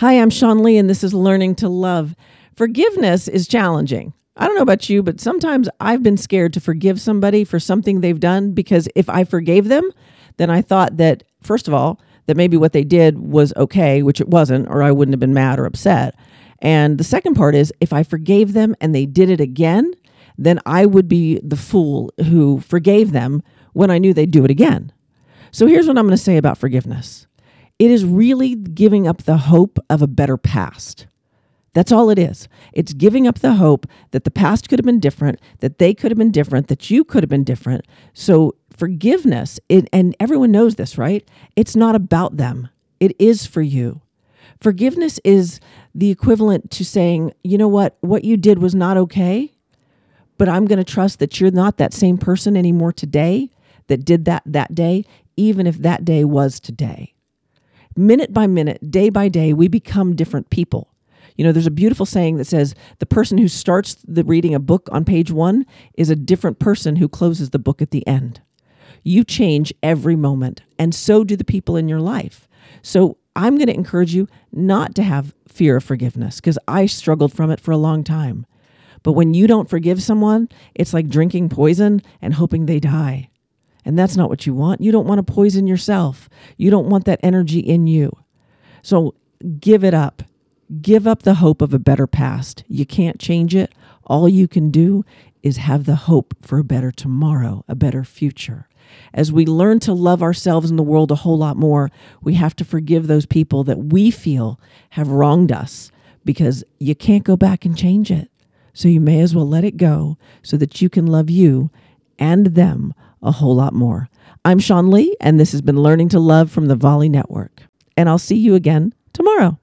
Hi, I'm Sean Lee, and this is Learning to Love. Forgiveness is challenging. I don't know about you, but sometimes I've been scared to forgive somebody for something they've done because if I forgave them, then I thought that, first of all, that maybe what they did was okay, which it wasn't, or I wouldn't have been mad or upset. And the second part is if I forgave them and they did it again, then I would be the fool who forgave them when I knew they'd do it again. So here's what I'm going to say about forgiveness it is really giving up the hope of a better past. That's all it is. It's giving up the hope that the past could have been different, that they could have been different, that you could have been different. So, forgiveness, it, and everyone knows this, right? It's not about them, it is for you. Forgiveness is the equivalent to saying, you know what, what you did was not okay, but I'm going to trust that you're not that same person anymore today that did that that day, even if that day was today minute by minute, day by day, we become different people. You know, there's a beautiful saying that says the person who starts the reading a book on page one is a different person who closes the book at the end. You change every moment, and so do the people in your life. So I'm going to encourage you not to have fear of forgiveness because I struggled from it for a long time. But when you don't forgive someone, it's like drinking poison and hoping they die. And that's not what you want. You don't want to poison yourself. You don't want that energy in you. So give it up. Give up the hope of a better past. You can't change it. All you can do is have the hope for a better tomorrow, a better future. As we learn to love ourselves and the world a whole lot more, we have to forgive those people that we feel have wronged us because you can't go back and change it. So you may as well let it go so that you can love you and them a whole lot more. I'm Sean Lee, and this has been Learning to Love from the Volley Network. And I'll see you again tomorrow.